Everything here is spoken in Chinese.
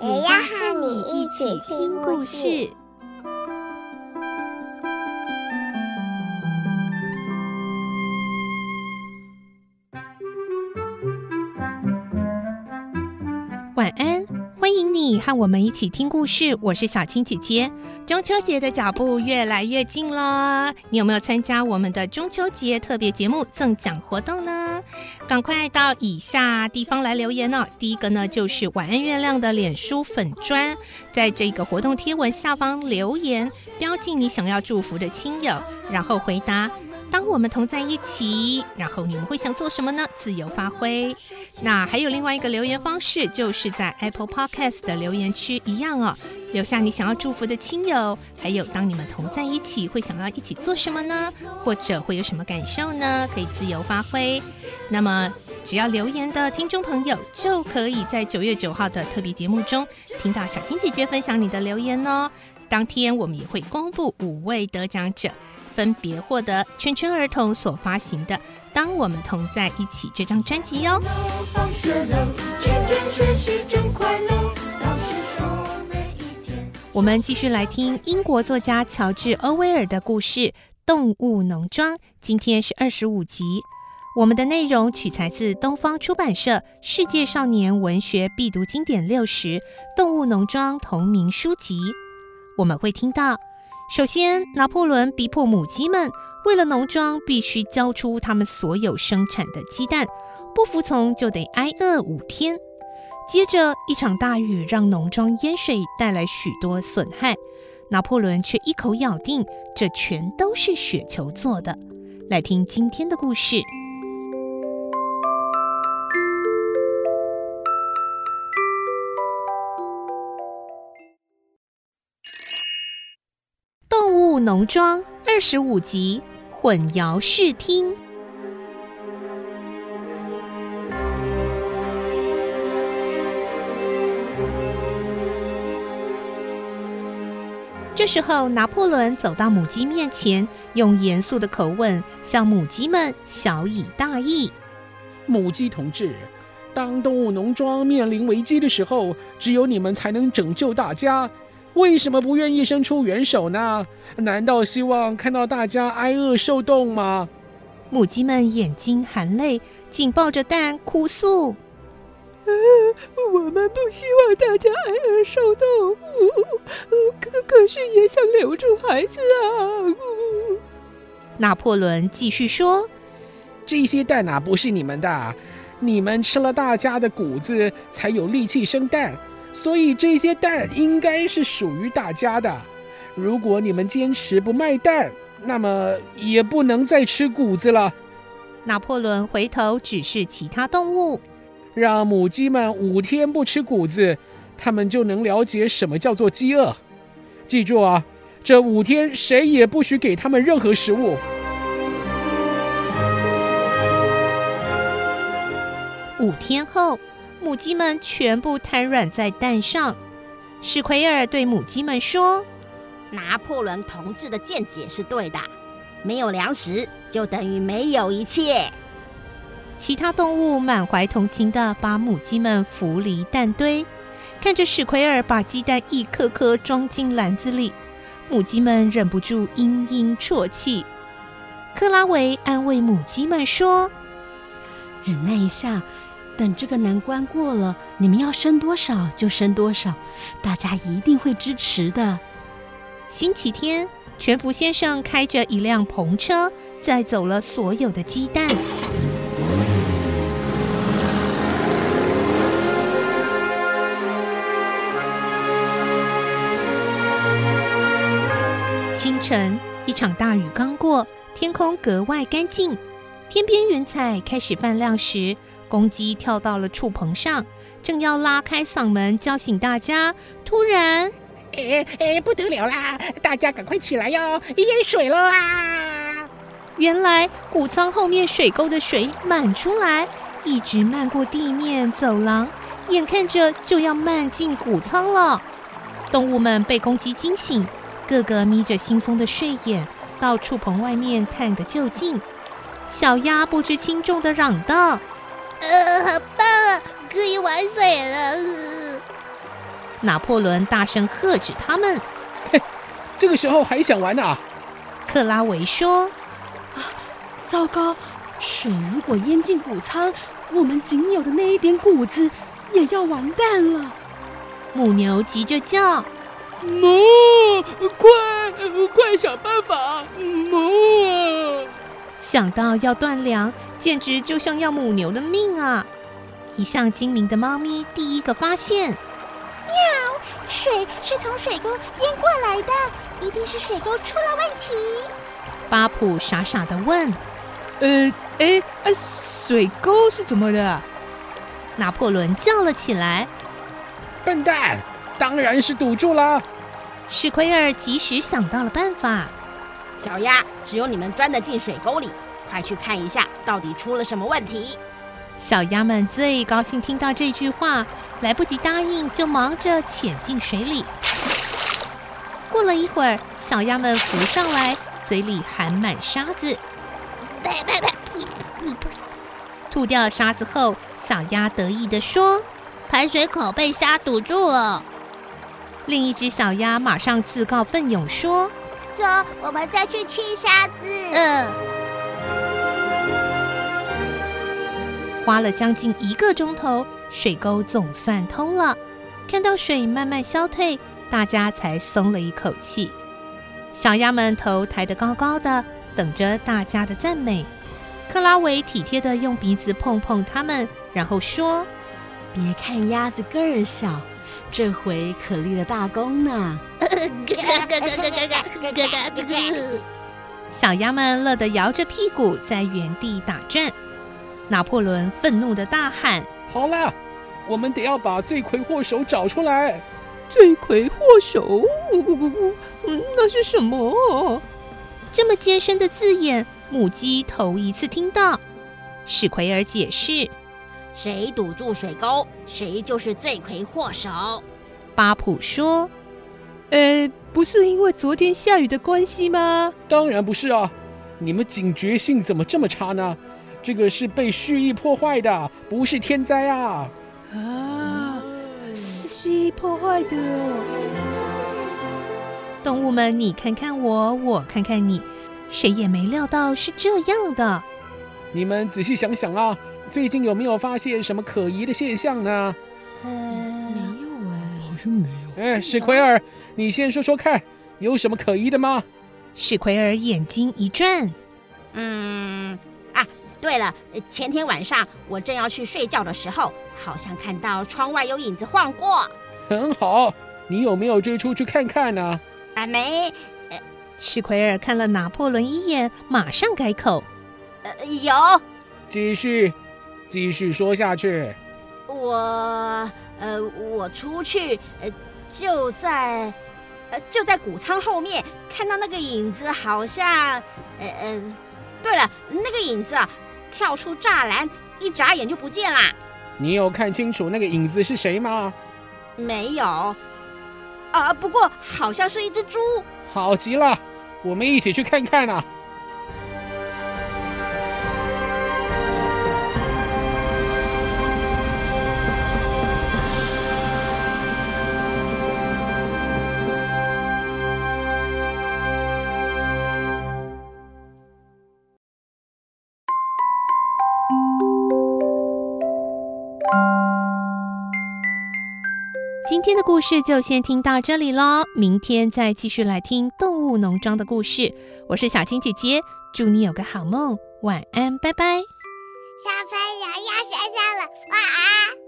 也要和你一起听故事。晚安，欢迎你和我们一起听故事。我是小青姐姐。中秋节的脚步越来越近了，你有没有参加我们的中秋节特别节目赠奖活动呢？赶快到以下地方来留言哦。第一个呢，就是晚安月亮的脸书粉砖，在这个活动贴文下方留言，标记你想要祝福的亲友，然后回答。当我们同在一起，然后你们会想做什么呢？自由发挥。那还有另外一个留言方式，就是在 Apple Podcast 的留言区一样哦，留下你想要祝福的亲友，还有当你们同在一起会想要一起做什么呢？或者会有什么感受呢？可以自由发挥。那么只要留言的听众朋友，就可以在九月九号的特别节目中听到小青姐姐分享你的留言哦。当天我们也会公布五位得奖者。分别获得圈圈儿童所发行的《当我们同在一起》这张专辑哟。我们继续来听英国作家乔治·欧威尔的故事《动物农庄》，今天是二十五集。我们的内容取材自东方出版社《世界少年文学必读经典六十》《动物农庄》同名书籍。我们会听到。首先，拿破仑逼迫母鸡们为了农庄必须交出他们所有生产的鸡蛋，不服从就得挨饿五天。接着，一场大雨让农庄淹水，带来许多损害，拿破仑却一口咬定这全都是雪球做的。来听今天的故事。农庄二十五集，混淆视听。这时候，拿破仑走到母鸡面前，用严肃的口吻向母鸡们晓以大义：“母鸡同志，当动物农庄面临危机的时候，只有你们才能拯救大家。”为什么不愿意伸出援手呢？难道希望看到大家挨饿受冻吗？母鸡们眼睛含泪，紧抱着蛋哭诉：“啊，我们不希望大家挨饿受冻，可可是也想留住孩子啊！”拿破仑继续说：“这些蛋啊，不是你们的，你们吃了大家的谷子，才有力气生蛋。”所以这些蛋应该是属于大家的。如果你们坚持不卖蛋，那么也不能再吃谷子了。拿破仑回头指示其他动物，让母鸡们五天不吃谷子，它们就能了解什么叫做饥饿。记住啊，这五天谁也不许给它们任何食物。五天后。母鸡们全部瘫软在蛋上。史奎尔对母鸡们说：“拿破仑同志的见解是对的，没有粮食就等于没有一切。”其他动物满怀同情地把母鸡们扶离蛋堆，看着史奎尔把鸡蛋一颗颗装进篮子里，母鸡们忍不住嘤嘤啜泣。克拉维安慰母鸡们说：“忍耐一下。”等这个难关过了，你们要生多少就生多少，大家一定会支持的。星期天，全福先生开着一辆篷车，载走了所有的鸡蛋。清晨，一场大雨刚过，天空格外干净，天边云彩开始泛亮时。公鸡跳到了畜棚上，正要拉开嗓门叫醒大家，突然，哎哎，不得了啦！大家赶快起来哟，淹水了啊！原来谷仓后面水沟的水满出来，一直漫过地面走廊，眼看着就要漫进谷仓了。动物们被公鸡惊醒，个个眯着惺忪的睡眼，到畜棚外面探个究竟。小鸭不知轻重的嚷道：“呃，好棒啊，可以玩水了！”呃、拿破仑大声喝止他们：“嘿，这个时候还想玩呢、啊？”克拉维说：“啊，糟糕！水如果淹进谷仓，我们仅有的那一点谷子也要完蛋了。”母牛急着叫：“母，快，快想办法！哞！”想到要断粮，简直就像要母牛的命啊！一向精明的猫咪第一个发现：“喵，水是从水沟淹过来的，一定是水沟出了问题。”巴普傻傻的问：“呃，哎，呃，水沟是怎么的？”拿破仑叫了起来。笨蛋，当然是堵住了。史奎尔及时想到了办法。小鸭，只有你们钻得进水沟里，快去看一下，到底出了什么问题。小鸭们最高兴听到这句话，来不及答应，就忙着潜进水里。过了一会儿，小鸭们浮上来，嘴里含满沙子。呸呸呸吐掉沙子后，小鸭得意地说。排水口被沙堵住了。另一只小鸭马上自告奋勇说：“走，我们再去清沙子。”嗯。花了将近一个钟头，水沟总算通了。看到水慢慢消退，大家才松了一口气。小鸭们头抬得高高的，等着大家的赞美。克拉维体贴地用鼻子碰碰它们，然后说。别看鸭子个儿小，这回可立了大功呢。小鸭们乐得摇着屁股在原地打转。拿破仑愤怒的大喊：“好了，我们得要把罪魁祸首找出来。罪魁祸首？嗯，那是什么？这么艰深的字眼，母鸡头一次听到。”史奎尔解释。谁堵住水沟，谁就是罪魁祸首。巴普说：“呃，不是因为昨天下雨的关系吗？当然不是啊！你们警觉性怎么这么差呢？这个是被蓄意破坏的，不是天灾啊！啊，是蓄意破坏的哦。动物们，你看看我，我看看你，谁也没料到是这样的。你们仔细想想啊！”最近有没有发现什么可疑的现象呢？呃，没有哎，好像没有。哎，史奎尔，你先说说看，有什么可疑的吗？史奎尔眼睛一转，嗯，啊，对了，前天晚上我正要去睡觉的时候，好像看到窗外有影子晃过。很好，你有没有追出去看看呢？啊，没。呃，史奎尔看了拿破仑一眼，马上改口，呃，有。继续。继续说下去。我呃，我出去呃，就在呃，就在谷仓后面看到那个影子，好像呃呃，对了，那个影子啊，跳出栅栏，一眨眼就不见啦。你有看清楚那个影子是谁吗？没有。啊，不过好像是一只猪。好极了，我们一起去看看啊。今天的故事就先听到这里喽，明天再继续来听动物农庄的故事。我是小青姐姐，祝你有个好梦，晚安，拜拜。小朋友要睡觉了，晚安。